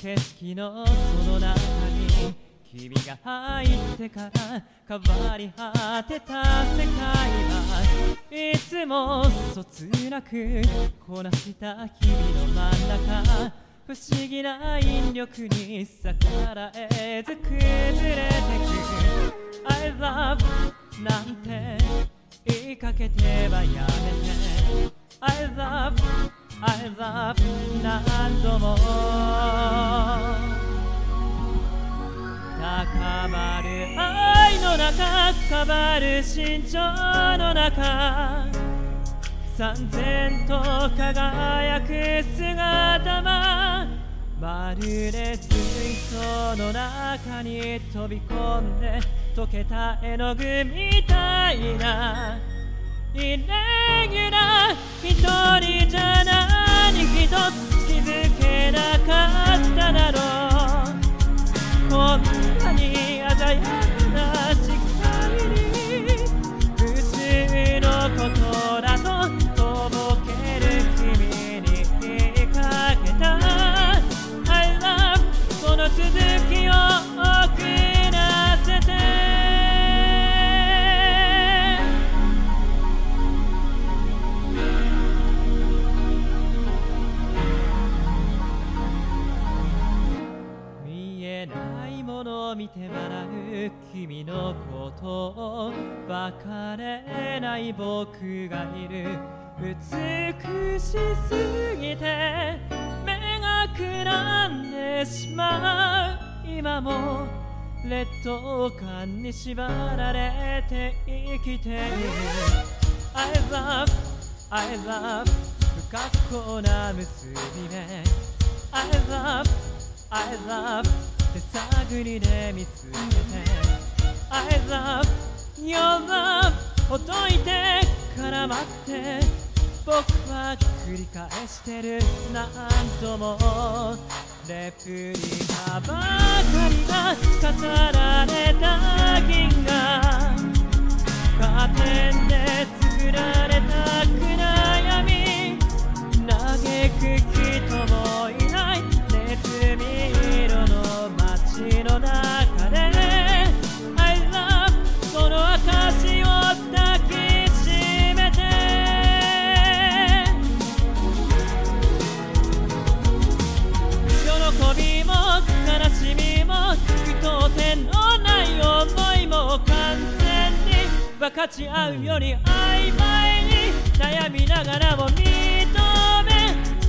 景色のその中に君が入ってから変わり果てた世界はいつもそつなくこなした日々の真ん中不思議な引力に逆らえず崩れてく I love なんて言いかけてはやめて。I love I love 何度も高まる愛の中変わる心情の中三千と輝く姿はまるで水槽の中に飛び込んで溶けた絵の具みたいなイレギュラー。一人じゃ何一つ気づけなかっただろう。こんなに鮮やかて笑う君のことを別れない僕がいる美しすぎて目がくらんでしまう。今も劣等感に縛られて生きている。I love, I love 不格好な結び目 I love, I love 手探りで見つめて。I love, your love ほどいて絡まって。僕は繰り返してる。何度もレプリカばかりが句読点のない思いも完全に分かち合うより曖昧に悩みながらも認め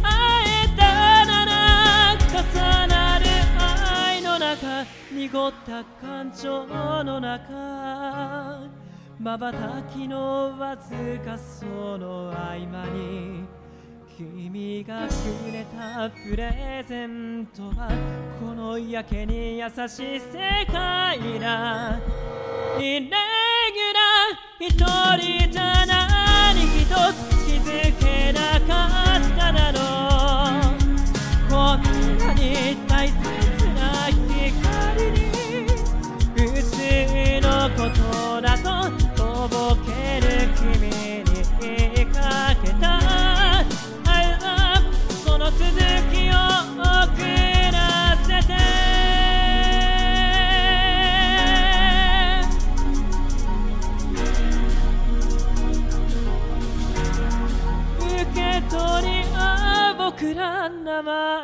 合えたなら重なる愛の中濁った感情の中瞬きのわずかその合間に君がくれたプレゼントはこのやけに優しい世界だ。イレギュラー一人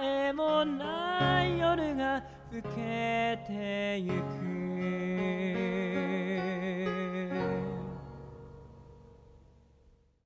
えもない夜が更けてゆく。